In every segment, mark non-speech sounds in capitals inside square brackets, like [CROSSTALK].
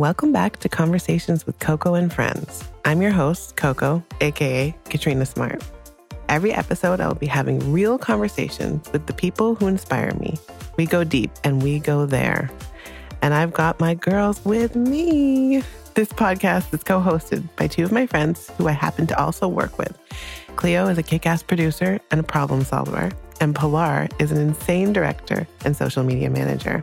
Welcome back to Conversations with Coco and Friends. I'm your host, Coco, aka Katrina Smart. Every episode, I will be having real conversations with the people who inspire me. We go deep and we go there. And I've got my girls with me. This podcast is co hosted by two of my friends who I happen to also work with. Cleo is a kick ass producer and a problem solver, and Pilar is an insane director and social media manager.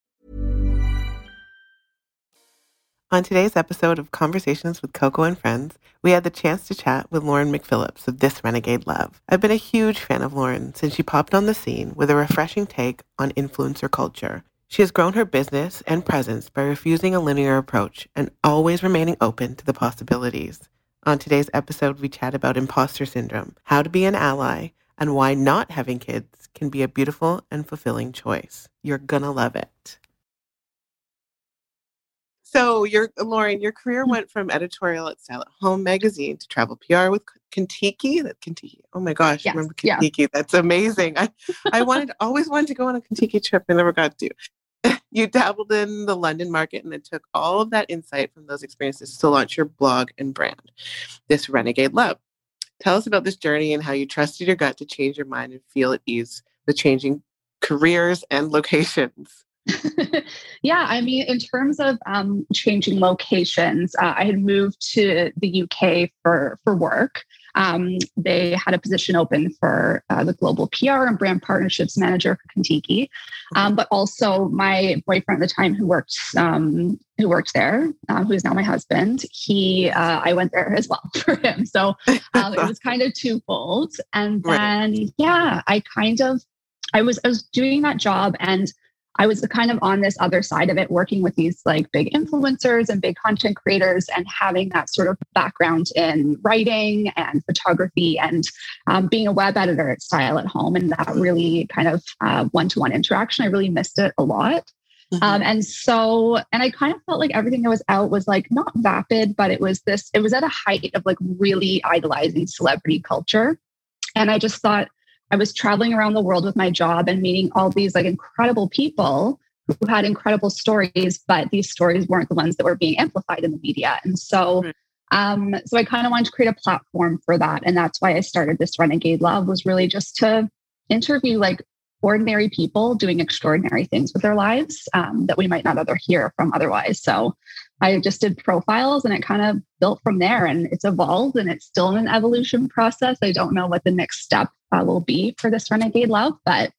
On today's episode of Conversations with Coco and Friends, we had the chance to chat with Lauren McPhillips of This Renegade Love. I've been a huge fan of Lauren since she popped on the scene with a refreshing take on influencer culture. She has grown her business and presence by refusing a linear approach and always remaining open to the possibilities. On today's episode, we chat about imposter syndrome, how to be an ally, and why not having kids can be a beautiful and fulfilling choice. You're gonna love it. So, your Lauren, your career mm. went from editorial at Style at Home magazine to travel PR with Contiki. That Contiki. Oh my gosh, Yes, remember yeah. That's amazing. I, I wanted, always wanted to go on a Contiki trip. I never got to. [LAUGHS] You dabbled in the London market and then took all of that insight from those experiences to launch your blog and brand, this Renegade Love. Tell us about this journey and how you trusted your gut to change your mind and feel at ease with changing careers and locations. [LAUGHS] yeah, I mean, in terms of um, changing locations, uh, I had moved to the UK for for work. Um, they had a position open for uh, the global PR and brand partnerships manager for Contiki, um, but also my boyfriend at the time who worked um, who worked there, uh, who is now my husband. He uh, I went there as well [LAUGHS] for him, so um, it was [LAUGHS] kind of twofold. And Right. then yeah, I kind of I was I was doing that job and I was kind of on this other side of it, working with these like big influencers and big content creators and having that sort of background in writing and photography and um, being a web editor at Style at Home. And that really kind of one to one interaction, I really missed it a lot. Mm-hmm. Um, and so, and I kind of felt like everything that was out was like not vapid, but it was this, it was at a height of like really idolizing celebrity culture. And I just thought, I was traveling around the world with my job and meeting all these like incredible people who had incredible stories, but these stories weren't the ones that were being amplified in the media. And so, um, so I kind of wanted to create a platform for that, and that's why I started this Renegade Love. Was really just to interview like ordinary people doing extraordinary things with their lives um, that we might not other hear from otherwise. So I just did profiles and it kind of built from there and it's evolved and it's still in an evolution process. I don't know what the next step uh, will be for this Renegade Love, but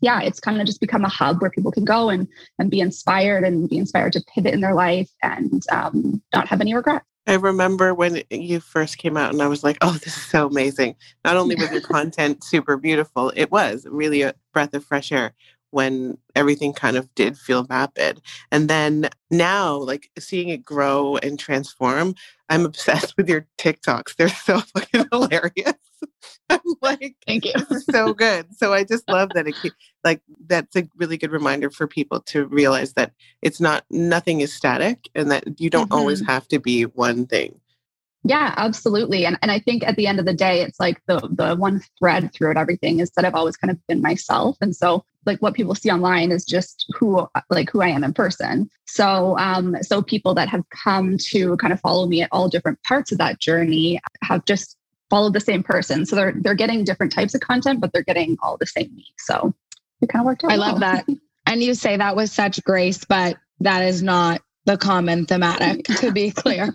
yeah, it's kind of just become a hub where people can go and and be inspired and be inspired to pivot in their life and um, not have any regrets. I remember when you first came out, and I was like, oh, this is so amazing. Not only was your [LAUGHS] content super beautiful, it was really a breath of fresh air when everything kind of did feel vapid. And then now, like seeing it grow and transform, I'm [LAUGHS] obsessed with your TikToks. They're so [LAUGHS] fucking hilarious. [LAUGHS] I'm like, Thank you. this is so good. So I just love that it like that's a really good reminder for people to realize that it's not nothing is static and that you don't always mm-hmm. have to be one thing. Yeah, absolutely. And and I think at the end of the day, it's like the the one thread throughout everything is that I've always kind of been myself. And so like what people see online is just who like who I am in person. So um so people that have come to kind of follow me at all different parts of that journey have just followed the same person. So they're they're getting different types of content, but they're getting all the same me. So it kind of worked out. I well. love that. [LAUGHS] And you say that with such grace, but that is not the common thematic [LAUGHS] to be clear.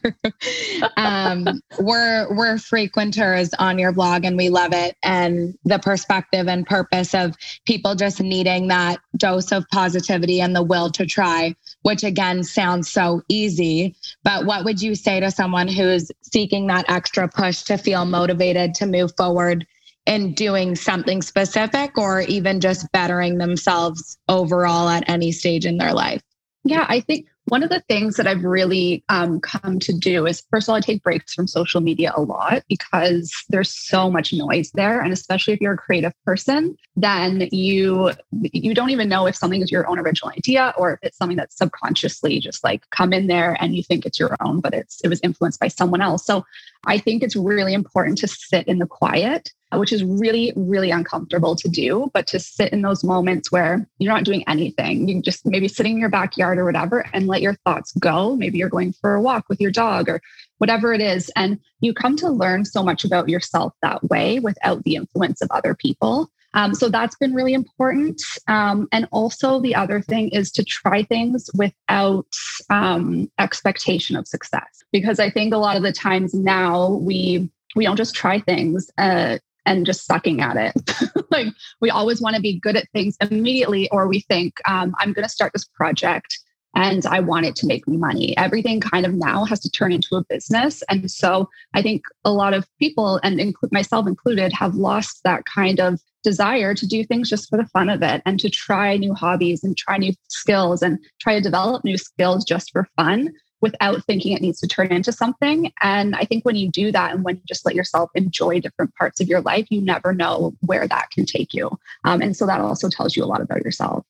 Um, we're we're frequenters on your blog and we love it. And the perspective and purpose of people just needing that dose of positivity and the will to try which again sounds so easy. But what would you say to someone who's seeking that extra push to feel motivated to move forward in doing something specific or even just bettering themselves overall at any stage in their life? Yeah i think one of the things that I've really um, come to do is, first of all, I take breaks from social media a lot because there's so much noise there, and especially if you're a creative person, then you you don't even know if something is your own original idea or if it's something that's subconsciously just like come in there and you think it's your own, but it's it was influenced by someone else. So I think it's really important to sit in the quiet which is really, really uncomfortable to do. But to sit in those moments where you're not doing anything, you just maybe sitting in your backyard or whatever and let your thoughts go. Maybe you're going for a walk with your dog or whatever it is. And you come to learn so much about yourself that way without the influence of other people. Um, so that's been really important. Um, and also, the other thing is to try things without um, expectation of success, because I think a lot of the times now we we don't just try things uh, and just sucking at it. [LAUGHS] like we always want to be good at things immediately, or we think, um, I'm going to start this project and I want it to make me money. Everything kind of now has to turn into a business. And so I think a lot of people, and myself included, have lost that kind of desire to do things just for the fun of it and to try new hobbies and try new skills and try to develop new skills just for fun without thinking it needs to turn into something. And I think when you do that and when you just let yourself enjoy different parts of your life, you never know where that can take you. Um, and so that also tells you a lot about yourself.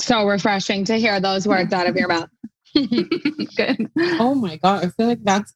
So refreshing to hear those words out of your mouth. [LAUGHS] Good. Oh my God. I feel like that's.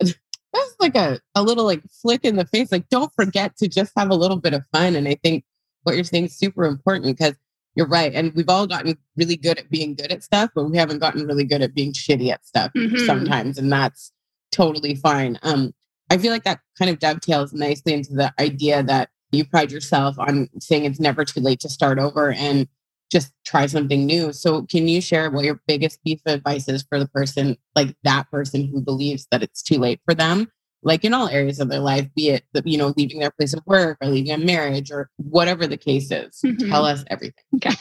That's like a, a little like flick in the face. Like, don't forget to just have a little bit of fun. And I think what you're saying is super important because you're right. And we've all gotten really good at being good at stuff, but we haven't gotten really good at being shitty at stuff mm-hmm. sometimes. And that's totally fine. Um, I feel like that kind of dovetails nicely into the idea that you pride yourself on saying it's never too late to start over and just try something new. So can you share what your biggest piece of advice is for the person, like that person who believes that it's too late for them like in all areas of their life, be it, the, you know, leaving their place of work or leaving a marriage or whatever the case is. Mm-hmm. Tell us everything. Okay.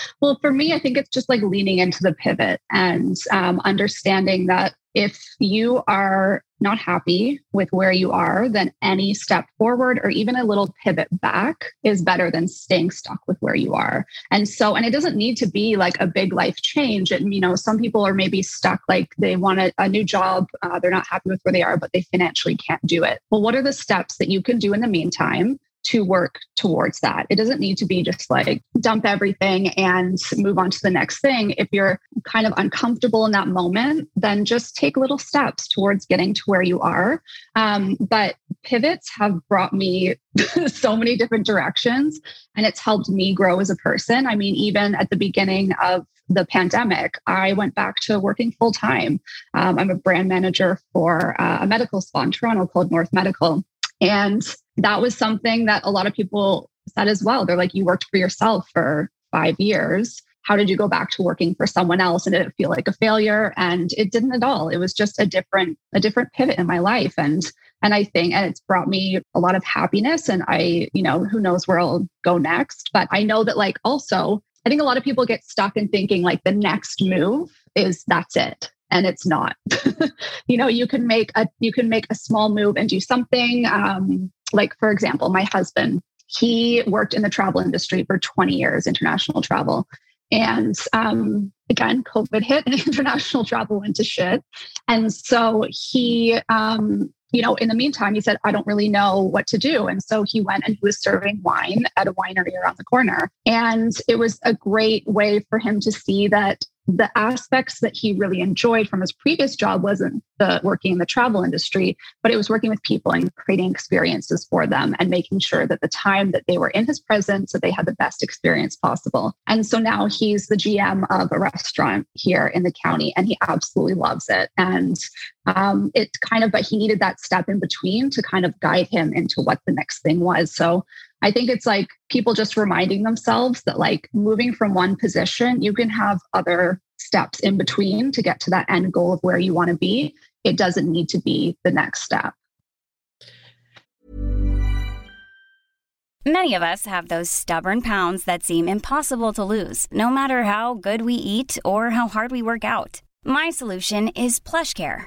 [LAUGHS] well, for me, I think it's just like leaning into the pivot and um, understanding that if you are not happy with where you are, then any step forward or even a little pivot back is better than staying stuck with where you are. And so, and it doesn't need to be like a big life change. And, you know, some people are maybe stuck, like they want a, a new job, uh, they're not happy with where they are, but they financially can't do it. Well, what are the steps that you can do in the meantime to work towards that. It doesn't need to be just like dump everything and move on to the next thing. If you're kind of uncomfortable in that moment, then just take little steps towards getting to where you are. Um, but pivots have brought me [LAUGHS] so many different directions and it's helped me grow as a person. I mean, even at the beginning of the pandemic, I went back to working full time. Um, I'm a brand manager for uh, a medical spa in Toronto called North Medical. And that was something that a lot of people said as well. They're like, you worked for yourself for five years. How did you go back to working for someone else? And did it feel like a failure? And it didn't at all. It was just a different, a different pivot in my life. And and I think and it's brought me a lot of happiness. And I, you know, who knows where I'll go next. But I know that like also I think a lot of people get stuck in thinking like the next move is that's it and it's not [LAUGHS] you know you can make a you can make a small move and do something um, like for example my husband he worked in the travel industry for 20 years international travel and um, again covid hit and [LAUGHS] international travel went to shit and so he um, you know, in the meantime, he said, I don't really know what to do. And so he went and he was serving wine at a winery around the corner. And it was a great way for him to see that the aspects that he really enjoyed from his previous job wasn't the working in the travel industry, but it was working with people and creating experiences for them and making sure that the time that they were in his presence that they had the best experience possible. And so now he's the GM of a restaurant here in the county and he absolutely loves it. And um, it kind of, but he needed that step in between to kind of guide him into what the next thing was. So I think it's like people just reminding themselves that, like, moving from one position, you can have other steps in between to get to that end goal of where you want to be. It doesn't need to be the next step. Many of us have those stubborn pounds that seem impossible to lose, no matter how good we eat or how hard we work out. My solution is PlushCare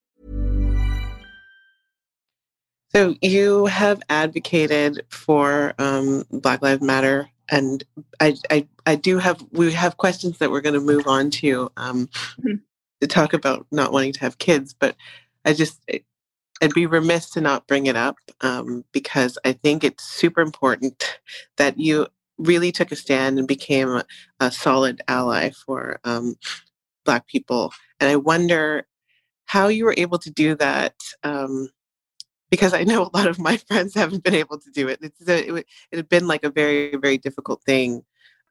So you have advocated for um, Black Lives Matter, and I, I, I do have we have questions that we're going to move on to um, mm-hmm. to talk about not wanting to have kids, but I just I'd be remiss to not bring it up um, because I think it's super important that you really took a stand and became a, a solid ally for um, Black people, and I wonder how you were able to do that um, because I know a lot of my [LAUGHS] friends haven't been able to do it. It's a, it, it had been like a very very difficult thing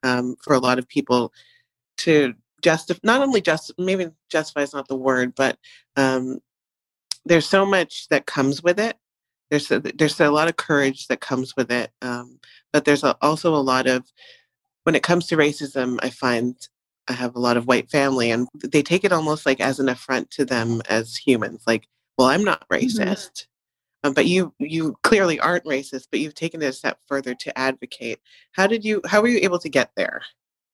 um, for a lot of people to justify. Not only just maybe justify is not the word, but um, there's so much that comes with it. There's a, there's a lot of courage that comes with it, um, but there's a, also a lot of when it comes to racism. I find I have a lot of white family, and they take it almost like as an affront to them as humans. Like, well, I'm not mm-hmm. racist. Mm-hmm um, but you you clearly aren't racist but you've taken it a step further to advocate. How did you how were you able to get there?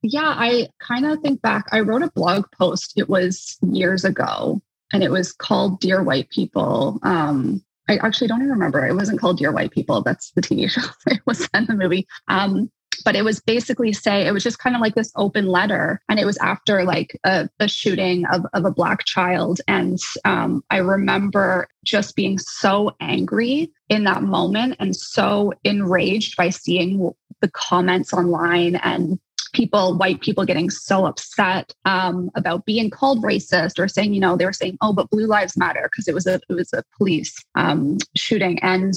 Yeah i kind of think back i wrote a blog post it was years ago and it was called dear white people um, i actually don't even remember it wasn't called dear white people that's the tv [LAUGHS] show it was in the movie um, but it was basically say it was just kind of like this open letter and it was after like a, a shooting of, of a black child and um, i remember just being so angry in that moment and so enraged by seeing the comments online and people, white people getting so upset um, about being called racist or saying, you know, they were saying, oh, but blue lives matter because it was a it was a police um, shooting. And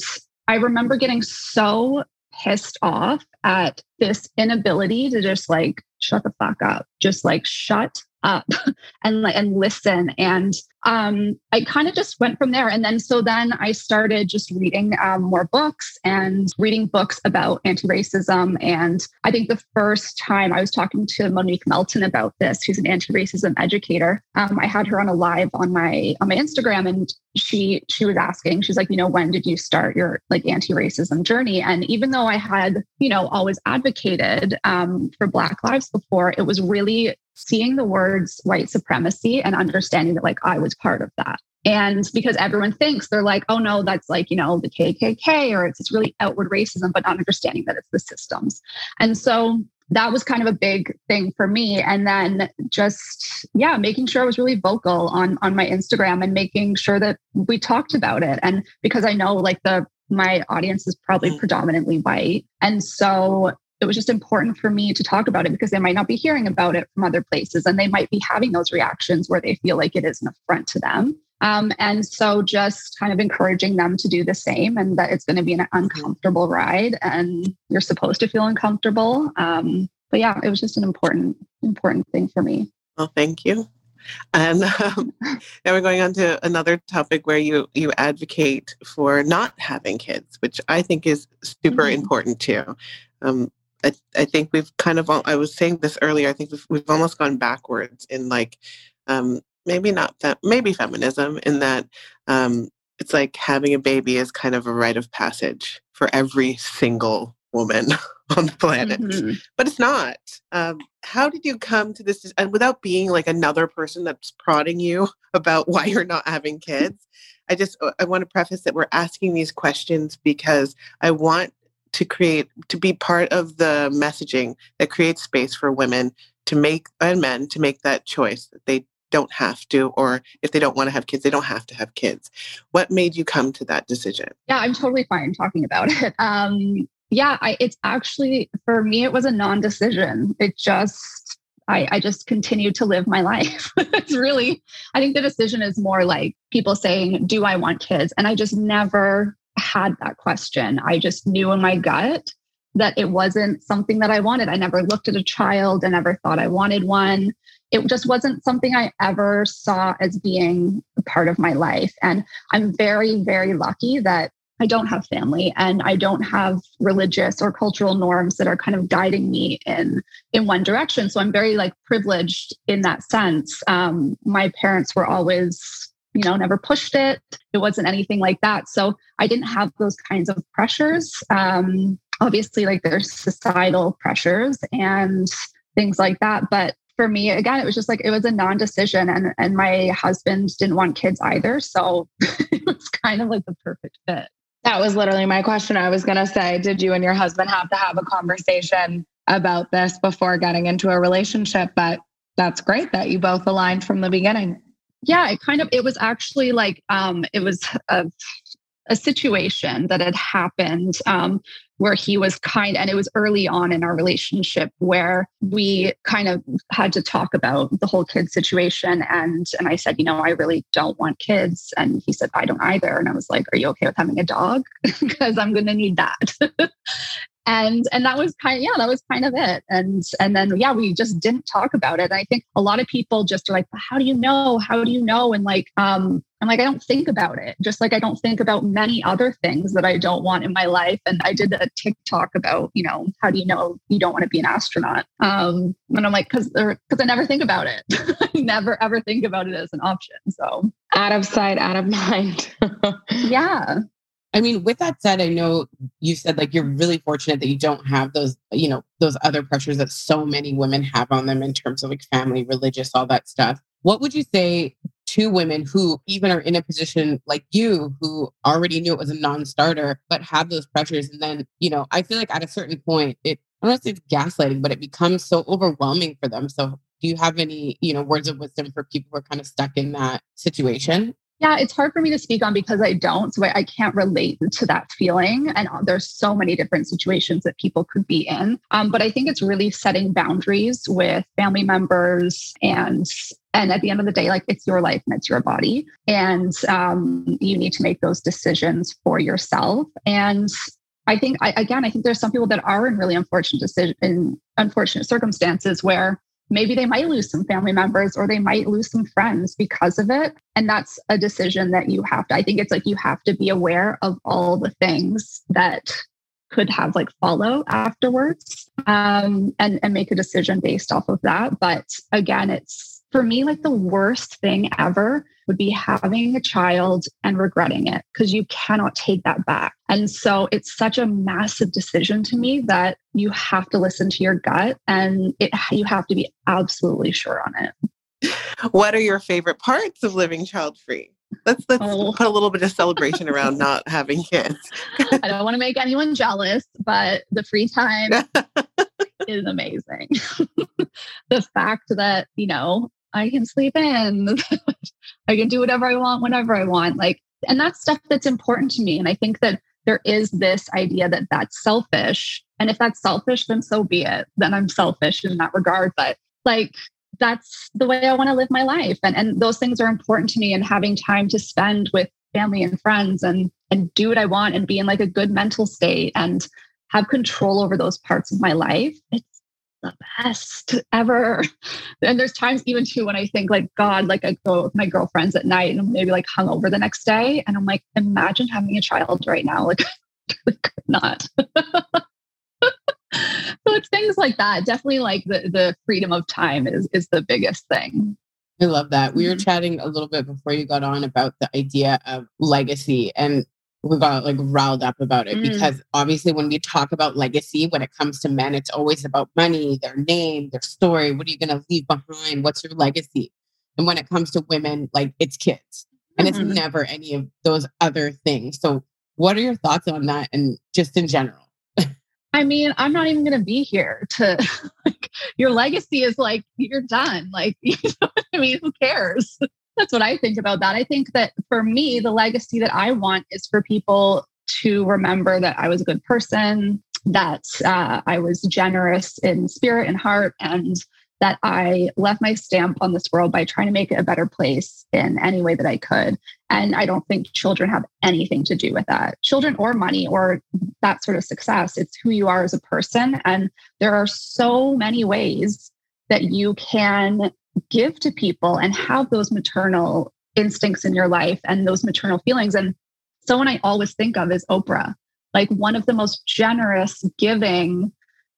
I remember getting so pissed off at this inability to just like shut the fuck up, just like shut up [LAUGHS] and like and listen and um, I kind of just went from there. And then so then I started just reading um, more books and reading books about anti racism. And I think the first time I was talking to Monique Melton about this, who's an anti racism educator, um, I had her on a live on my on my Instagram, and she she was asking, she's like, you know, when did you start your like anti racism journey? And even though I had, you know, always advocated um, for Black lives before, it was really seeing the words white supremacy and understanding that like I was part of that. And because everyone thinks they're like, oh no, that's like, you know, the KKK or it's this really outward racism, but not understanding that it's the systems. And so that was kind of a big thing for me. And then just, yeah, making sure I was really vocal on, on my Instagram and making sure that we talked about it. And because I know like the, my audience is probably mm. predominantly white. And so it was just important for me to talk about it because they might not be hearing about it from other places and they might be having those reactions where they feel like it is an affront to them. Um, and so just kind of encouraging them to do the same and that it's going to be an uncomfortable ride and you're supposed to feel uncomfortable. Um, but yeah, it was just an important, important thing for me. Well, thank you. And um, [LAUGHS] now we're going on to another topic where you you advocate for not having kids, which I think is super mm-hmm. important too. Um, I, I think we've kind of I was saying this earlier. I think we've, we've almost gone backwards in like um, maybe not that maybe feminism in that um, it's like having a baby is kind of a rite of passage for every single woman [LAUGHS] on the planet mm-hmm. but it's not um, how did you come to this and without being like another person that's prodding you [LAUGHS] about why you're not having kids i just uh, i want to preface that we're asking these questions because i want to create to be part of the messaging that creates space for women to make and men to make that choice that they don't have to or if they don't want to have kids they don't have to have kids what made you come to that decision yeah i'm totally fine talking about [LAUGHS] it um yeah, I, it's actually for me, it was a non-decision. It just I, I just continued to live my [LAUGHS] life. it's really, I think the decision is more like people saying, Do I want kids? And I just never had that question. I just knew in my gut that it wasn't something that I wanted. I never looked at a child and never thought I wanted one. It just wasn't something I ever saw as being a part of my life. And I'm very, very lucky that I don't have family and I don't have religious or cultural norms that are kind of guiding me in in one direction. So I'm very like privileged in that sense. Um, my parents were always, you know, never pushed it. It wasn't anything like that. So I didn't have those kinds of pressures. Um, obviously, like there's societal pressures and things like that, but for me again it was just like it was a non-decision and and my husband didn't want kids either so [LAUGHS] it was kind of like the perfect fit that was literally my question. I was to say, did you and your husband have to have a conversation about this before getting into a relationship? But that's great that you both aligned from the beginning. Yeah, it kind of, it was actually like, um, it was a, a situation that had happened um, where he was kind and it was early on in our relationship where we kind of had to talk about the whole kid situation and and I said you know I really don't want kids and he said I don't either and I was like are you okay with having a dog? [LAUGHS] Because I'm going to need that [LAUGHS] and and that was kind of yeah that was kind of it. And and then yeah we just didn't talk about it. And i think a lot of people just are like how do you know? How do you know? And like um i'm like i don't think about it. Just like i don't think about many other things that i don't want in my life. And i did a tiktok about you know how do you know you don't want to be an astronaut? Um and i'm like because because i never think about it. [LAUGHS] I never ever think about it as an option so. Out of sight out of [LAUGHS] mind. Yeah I mean, with that said, I know you said like you're really fortunate that you don't have those, you know, those other pressures that so many women have on them in terms of like family, religious, all that stuff. What would you say to women who even are in a position like you who already knew it was a non-starter but have those pressures and then, you know, I feel like at a certain point it I don't know if it's gaslighting, but it becomes so overwhelming for them. So do you have any, you know, words of wisdom for people who are kind of stuck in that situation? Yeah, it's hard for me to speak on because I don't. So I, I, can't relate to that feeling. And uh, there's so many different situations that people could be in. Um, but I think it's really setting boundaries with family members and and at the end of the day, like it's your life and it's your body. And um, you need to make those decisions for yourself. And I think I, again, I think there's some people that are in really unfortunate decision in unfortunate circumstances where maybe they might lose some family members or they might lose some friends because of it. And that's a decision that you have to, I think it's like you have to be aware of all the things that could have like follow afterwards um, and, and make a decision based off of that. But again, it's for me like the worst thing ever would be having a child and regretting it because you cannot take that back. And so it's such a massive decision to me that you have to listen to your gut and it you have to be absolutely sure on it. What are your favorite parts of living child free? Let's let's oh. put a little bit of celebration around not having kids. I don't want to make anyone jealous, but the free time [LAUGHS] is amazing. [LAUGHS] the fact that, you know, I can sleep in. [LAUGHS] I can do whatever I want whenever I want. Like, and that's stuff that's important to me. And I think that there is this idea that that's selfish. And if that's selfish, then so be it. Then I'm selfish in that regard. But like, that's the way I want to live my life. And, and those things are important to me and having time to spend with family and friends and, and do what I want and be in like a good mental state and have control over those parts of my life. The best ever. [LAUGHS] And there's times even too when I think like, God, like I go with my girlfriends at night and maybe like hung over the next day. And I'm like, imagine having a child right now. Like, [LAUGHS] could not. [LAUGHS] so it's things like that. Definitely like the the freedom of time is is the biggest thing. I love that. We were Mhm. chatting a little bit before you got on about the idea of legacy and we got like riled up about it Mm. because obviously when we talk about legacy, when it comes to men, it's always about money, their name, their story. What are you going to leave behind? What's your legacy? And when it comes to women, like it's kids and it's Mhm. never any of those other things. So what are your thoughts on that and just in general? I mean, I'm not even going to be here to [LAUGHS] like your legacy is like you're done. Like, [LAUGHS] you know what I mean? Who cares? That's what I think about that. I think that for me, the legacy that I want is for people to remember that I was a good person, that uh, I was generous in spirit and heart, and that I left my stamp on this world by trying to make it a better place in any way that I could. And I don't think children have anything to do with that. Children or money or that sort of success. It's who you are as a person. And there are so many ways that you can give to people and have those maternal instincts in your life and those maternal feelings. And someone I always think of is Oprah, like one of the most generous, giving,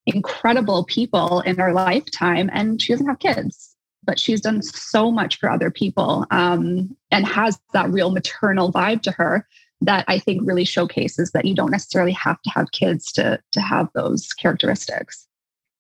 incredible people in her lifetime. And she doesn't have kids, but she's done so much for other people um, and has that real maternal vibe to her that I think really showcases that you don't necessarily have to have kids to to have those characteristics.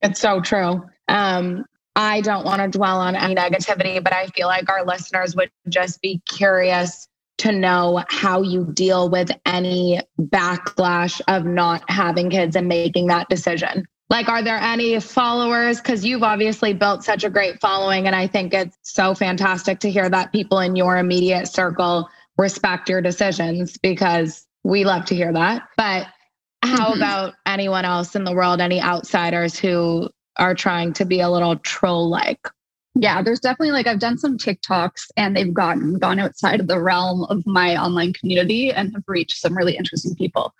It's so true. Um, I don't want to dwell on any negativity, but I feel like our listeners would just be curious to know how you deal with any backlash of not having kids and making that decision. Like, are there any followers? Because you've obviously built such a great following. And I think it's so fantastic to hear that people in your immediate circle respect your decisions because we love to hear that. But how Mhm. about anyone else in the world, any outsiders who are trying to be a little troll like? Yeah, there's definitely like I've done some TikToks and they've gotten gone outside of the realm of my online community and have reached some really interesting people.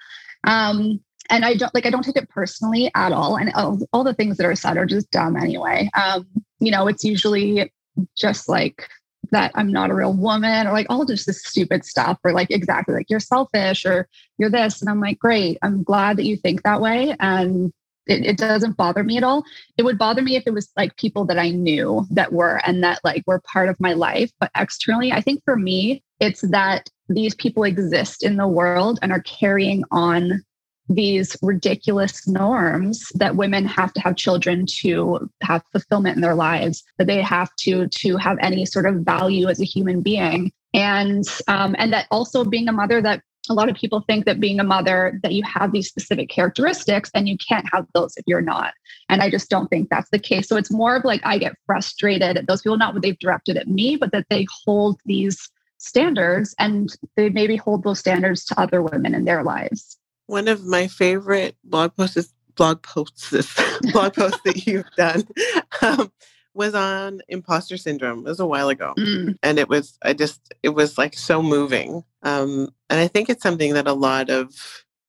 Um, and I don't like I don't take it personally at all. And all, all the things that are said are just dumb anyway. Um, you know, it's usually just like that I'm not a real woman or like all just this stupid stuff or like exactly like you're selfish or you're this. And I'm like, great, I'm glad that you think that way. And it, it doesn't bother me at all. It would bother me if it was like people that I knew that were and that like were part of my life. But externally, I think for me, it's that these people exist in the world and are carrying on these ridiculous norms that women have to have children to have fulfillment in their lives that they have to to have any sort of value as a human being and um, and that also being a mother that a lot of people think that being a mother that you have these specific characteristics and you can't have those if you're not. And i just don't think that's the case. So it's more of like i get frustrated at those people not what they've directed at me but that they hold these standards and they maybe hold those standards to other women in their lives. One of my favorite blog posts, blog posts, [LAUGHS] blog posts that you've done. [LAUGHS] Um, was on imposter syndrome. It was a while ago, Mm. and it was I just it was like so moving. Um, and I think it's something that a lot of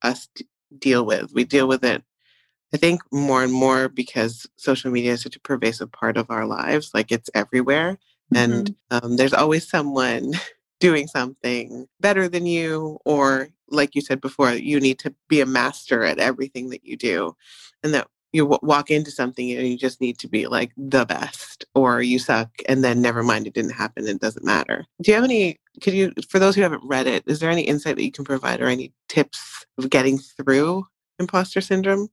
us d- deal with. We deal with it. I think more and more because social media is such a pervasive part of our lives. Like it's everywhere, and um, there's always someone [LAUGHS] doing something better than you or like you said before you need to be a master at everything that you do and that you w- walk into something and you just need to be like the best or you suck and then never mind it didn't happen it doesn't matter do you have any could you for those who haven't read it is there any insight that you can provide or any tips of getting through imposter syndrome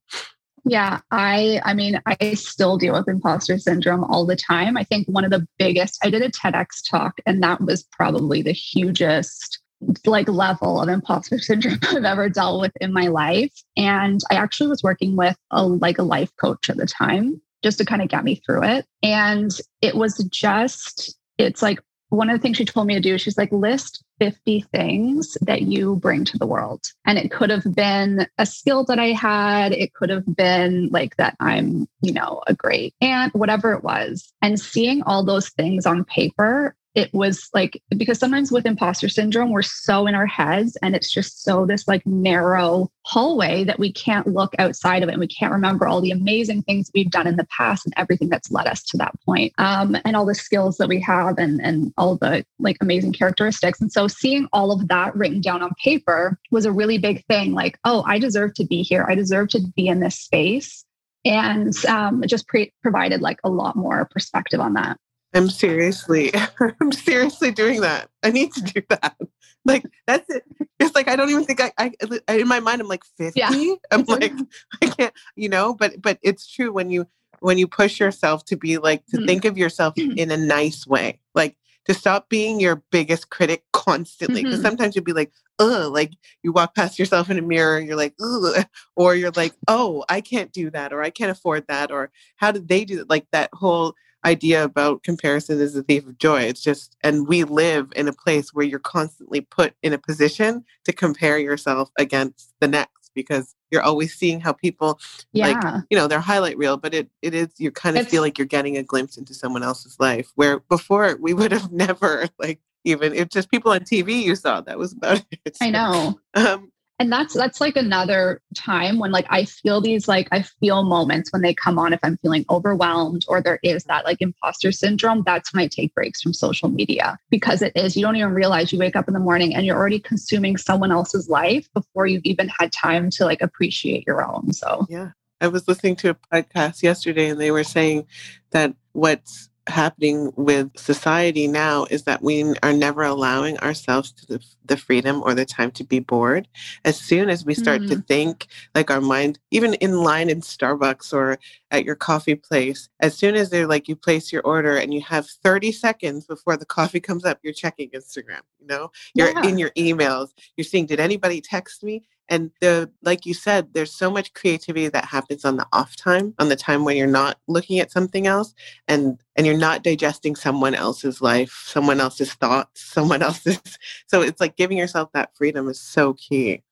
Yeah, I I mean, I still deal with imposter syndrome all the time. I think one of the biggest I did a TEDx talk and that was probably the hugest like level of imposter [LAUGHS] syndrome I've ever dealt with in my life. And I actually was working with a like a life coach at the time just to kind of get me through it. And it was just it's like one of the things she told me to do, she's like, list 50 things that you bring to the world. And it could have been a skill that I had. It could have been like that I'm, you know, a great aunt, whatever it was. And seeing all those things on paper it was like because sometimes with imposter syndrome we're so in our heads and it's just so this like narrow hallway that we can't look outside of it and we can't remember all the amazing things we've done in the past and everything that's led us to that point um, and all the skills that we have and and all the like amazing characteristics. And so seeing all of that written down on paper was a really big thing like oh i deserve to be here. I deserve to be in this space. And um, it just pre- provided like a lot more perspective on that I'm seriously, [LAUGHS] I'm seriously doing that. I need to do that. Like that's it. It's like I don't even think I, I, I in my mind I'm like 50. Yeah. I'm like [LAUGHS] I can't, you know. But but it's true when you when you push yourself to be like to mm-hmm. think of yourself in a nice way, like to stop being your biggest critic constantly. Because mm-hmm. sometimes you'll be like, ugh, like you walk past yourself in a mirror and you're like, ugh, or you're like, oh, I can't do that, or I can't afford that, or how did they do it? Like that whole idea about comparison is a thief of joy. It's just, and we live in a place where you're constantly put in a position to compare yourself against the next because you're always seeing how people yeah. like you know their highlight reel but it it is you kind of it's, feel like you're getting a glimpse into someone else's life where before we would have [LAUGHS] never like even if just people on tv you saw that was about it i know um and that's that's like another time when like i feel these like i feel moments when they come on if i'm feeling overwhelmed or there is that like imposter syndrome that's when i take breaks from social media because it is you don't even realize you wake up in the morning and you're already consuming someone else's life before you've even had time to like appreciate your own so. Yeah. I was listening to a podcast yesterday and they were saying that what's happening with society now is that we are never allowing ourselves to the, the freedom or the time to be bored. As soon as we start mm-hmm. to think, like our mind, even in line in Starbucks or at your coffee place, as soon as they're like you place your order and you have 30 seconds before the coffee comes up, you're checking Instagram, you know, you're yeah. in your emails, you're seeing, did anybody text me? And the like you said, there's so much creativity that happens on the off time, on the time when you're not looking at something else and and you're not digesting someone else's life, someone else's thoughts, [LAUGHS] someone else's so it's like giving yourself that freedom is so key.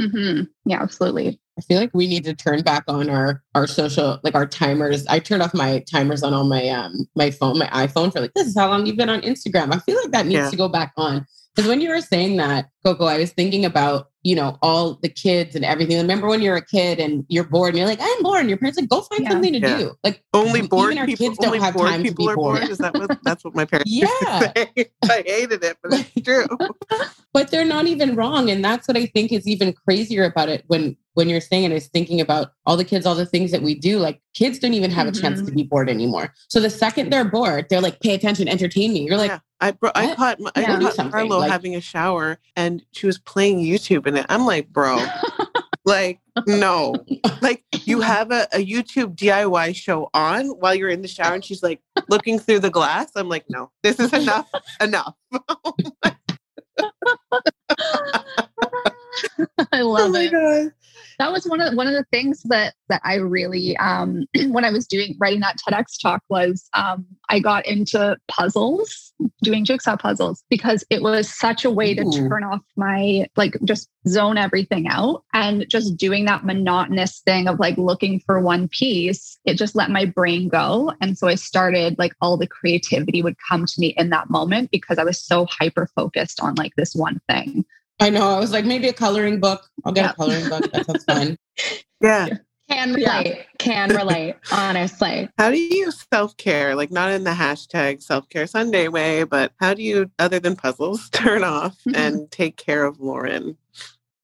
Mm-hmm. Yeah, absolutely. I feel like we need to turn back on our our social like our timers. I turned off my timers on all my um my phone, my iPhone for like this is how long you've been on Instagram. I feel like that needs yeah. to go back on because when you were saying that, Coco, I was thinking about you know, all the kids and everything. Remember when you're a kid and you're bored and you're like, I'm bored. And your parents like, go find yeah. something to yeah. do. Like only bored even our people, kids don't have time to be bored. bored. Is that what, that's what my parents yeah. [LAUGHS] [LAUGHS] I hated it, but it's true. [LAUGHS] but they're not even wrong. And that's what I think is even crazier about it when when you're saying it is thinking about all the kids, all the things that we do. Like kids don't even have mm-hmm. a chance to mm-hmm. be bored anymore. So the second they're bored, they're like, pay attention, entertain me. You're like, yeah. I bro- I caught my, yeah. I caught Carlo like, having a shower and she was playing YouTube and I'm like, bro, [LAUGHS] like no, [LAUGHS] like you have a, a YouTube DIY show on while you're in the shower and she's like looking through the glass. I'm like, no, this is enough, [LAUGHS] enough. I love oh it. God that was one of one of the things that that I really um, [CLEARS THROAT] when I was doing writing that TEDx talk was um, I got into puzzles, doing jigsaw puzzles because it was such a way Ooh. to turn off my like just zone everything out and just doing that monotonous thing of like looking for one piece. It just let my brain go, and so I started like all the creativity would come to me in that moment because I was so hyper focused on like this one thing. I know. I was like, maybe a coloring book. I'll get a coloring book. That sounds fun. [LAUGHS] Yeah. Can relate. Yeah. Can relate, honestly. How do you self care? Like, not in the hashtag self care Sunday way, but how do you, other than puzzles, [LAUGHS] turn off mm-hmm. [LAUGHS] and take care of Lauren?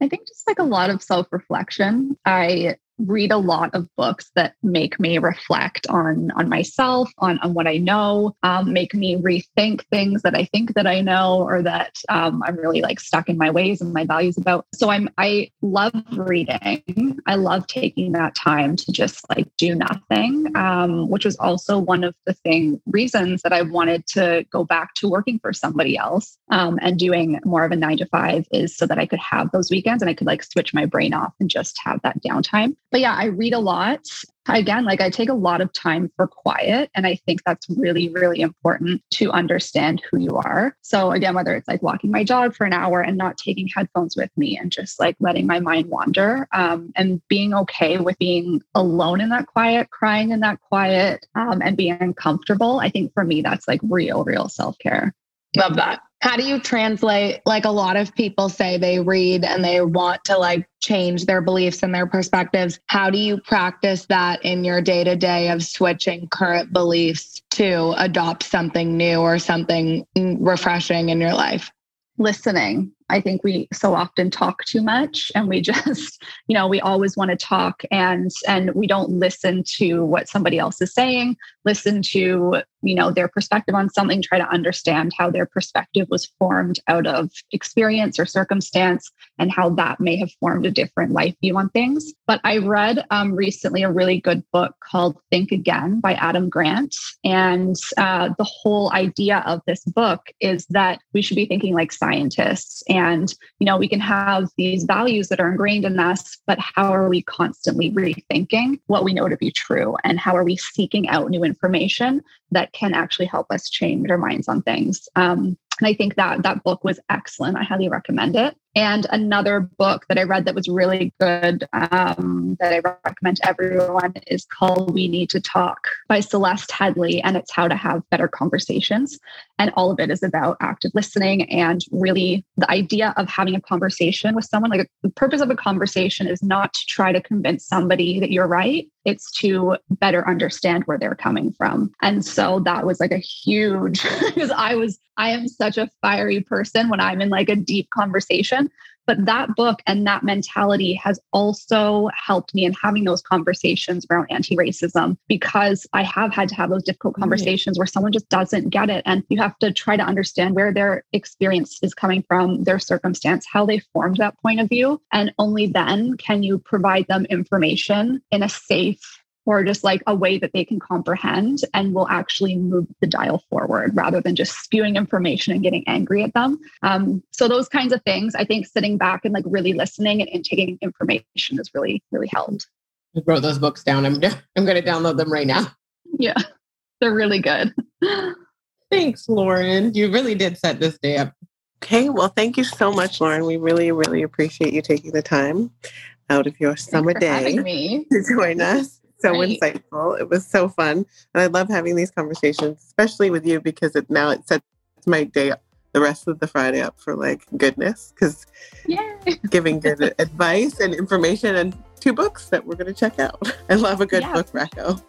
I think just like a lot of self reflection. I read a lot of books that make me reflect on on myself on on what i know um, make me rethink things that i think that i know or that um, i'm really like stuck in my ways and my values about. So i'm i love reading. I love taking that time to just like do nothing um, which was also one of the thing reasons that i wanted to go back to working for somebody else um, and doing more of a nine to five is so that i could have those weekends and i could like switch my brain off and just have that downtime but yeah, I read a lot. again, like I take a lot of time for quiet. And I think that's really, really important to understand who you are. So, again, whether it's like walking my dog for an hour and not taking headphones with me and just like letting my mind wander um, and being okay with being alone in that quiet, crying in that quiet, um, and being uncomfortable. I think for me, that's like real, real self care. Love that. How do you translate? Like a lot of people say they read and they want to like change their beliefs and their perspectives. How do you practice that in your day to day of switching current beliefs to adopt something new or something refreshing in your life? Listening. I think we so often talk too much and we [LAUGHS] just, you know, we always want to talk and and we don't listen to what somebody else is saying, listen to, you know, their perspective on something, try to understand how their perspective was formed out of experience or circumstance and how that may have formed a different life view on things. But I read um, recently a really good book called Think Again by Adam Grant. And uh, the whole idea of this book is that we should be thinking like scientists and you know we can have these values that are ingrained in us but how are we constantly rethinking what we know to be true and how are we seeking out new information that can actually help us change our minds on things. Um, and i think that that book was excellent. I highly recommend it and another book that I read that was really good um, that I recommend to everyone is called We Need to Talk by Celeste Headlee. And it's how to have better conversations. And all of it is about active listening and really the idea of having a conversation with someone. Like the purpose of a conversation is not to try to convince somebody that you're right, it's to better understand where they're coming from. And so that was like a huge, [LAUGHS] because I was, I am such a fiery person when I'm in like a deep conversation but that book and that mentality has also helped me in having those conversations around anti racism because I have had to have those difficult conversations mm-hmm. where someone just doesn't get it. And you have to try to understand where their experience is coming from, their circumstance, how they formed that point of view. And only then can you provide them information in a safe, or just like a way that they can comprehend and will actually move the dial forward rather than just spewing information and getting angry at them. Um, so those kinds of things, I think sitting back and like really listening and, and taking information has really, really helped. I wrote those books down. I'm, [LAUGHS] I'm going to download them right now. Yeah, they're really good. Thanks, Lauren. You really did set this day up. Okay, well, thank you so much, Lauren. We really, really appreciate you taking the time out of your summer day to join us so right. insightful. It was so fun. And I love having these conversations, especially with you because it now it sets my day up, the rest of the Friday up for like goodness because [LAUGHS] giving good advice and information and two books that we're going to check out. [LAUGHS] I love a good yeah. book, Racco.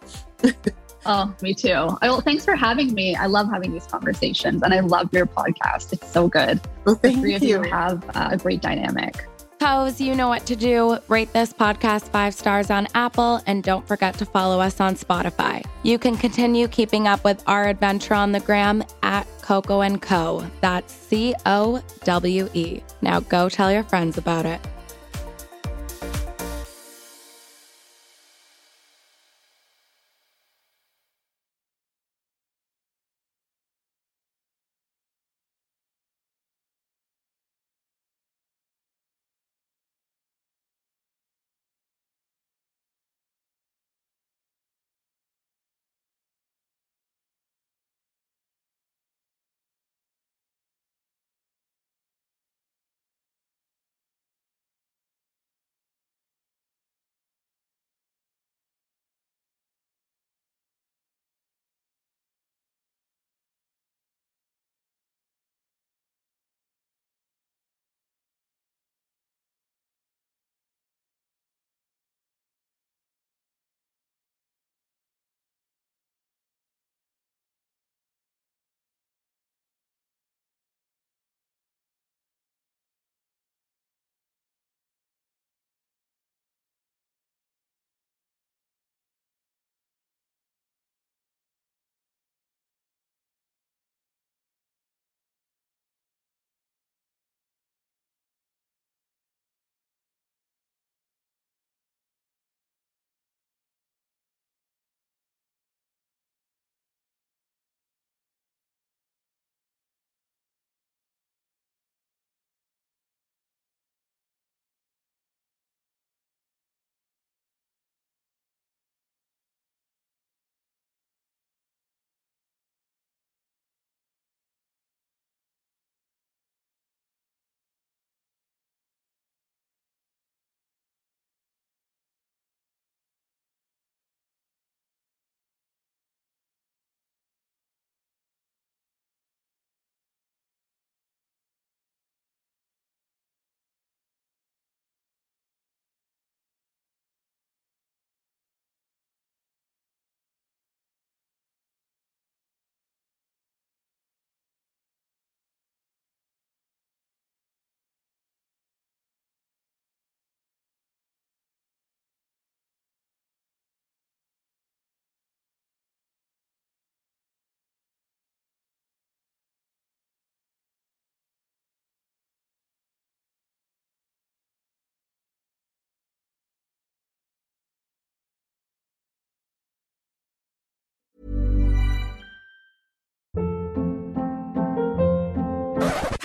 [LAUGHS] oh, me too. Well, thanks for having me. I love having these conversations and I love your podcast. It's so good. Well, thank the three you. of you have uh, a great dynamic. Pose, you know what to do. Rate this podcast five stars on Apple and don't forget to follow us on Spotify. You can continue keeping up with our adventure on the gram at Coco and Co. That's C O W E. Now go tell your friends about it.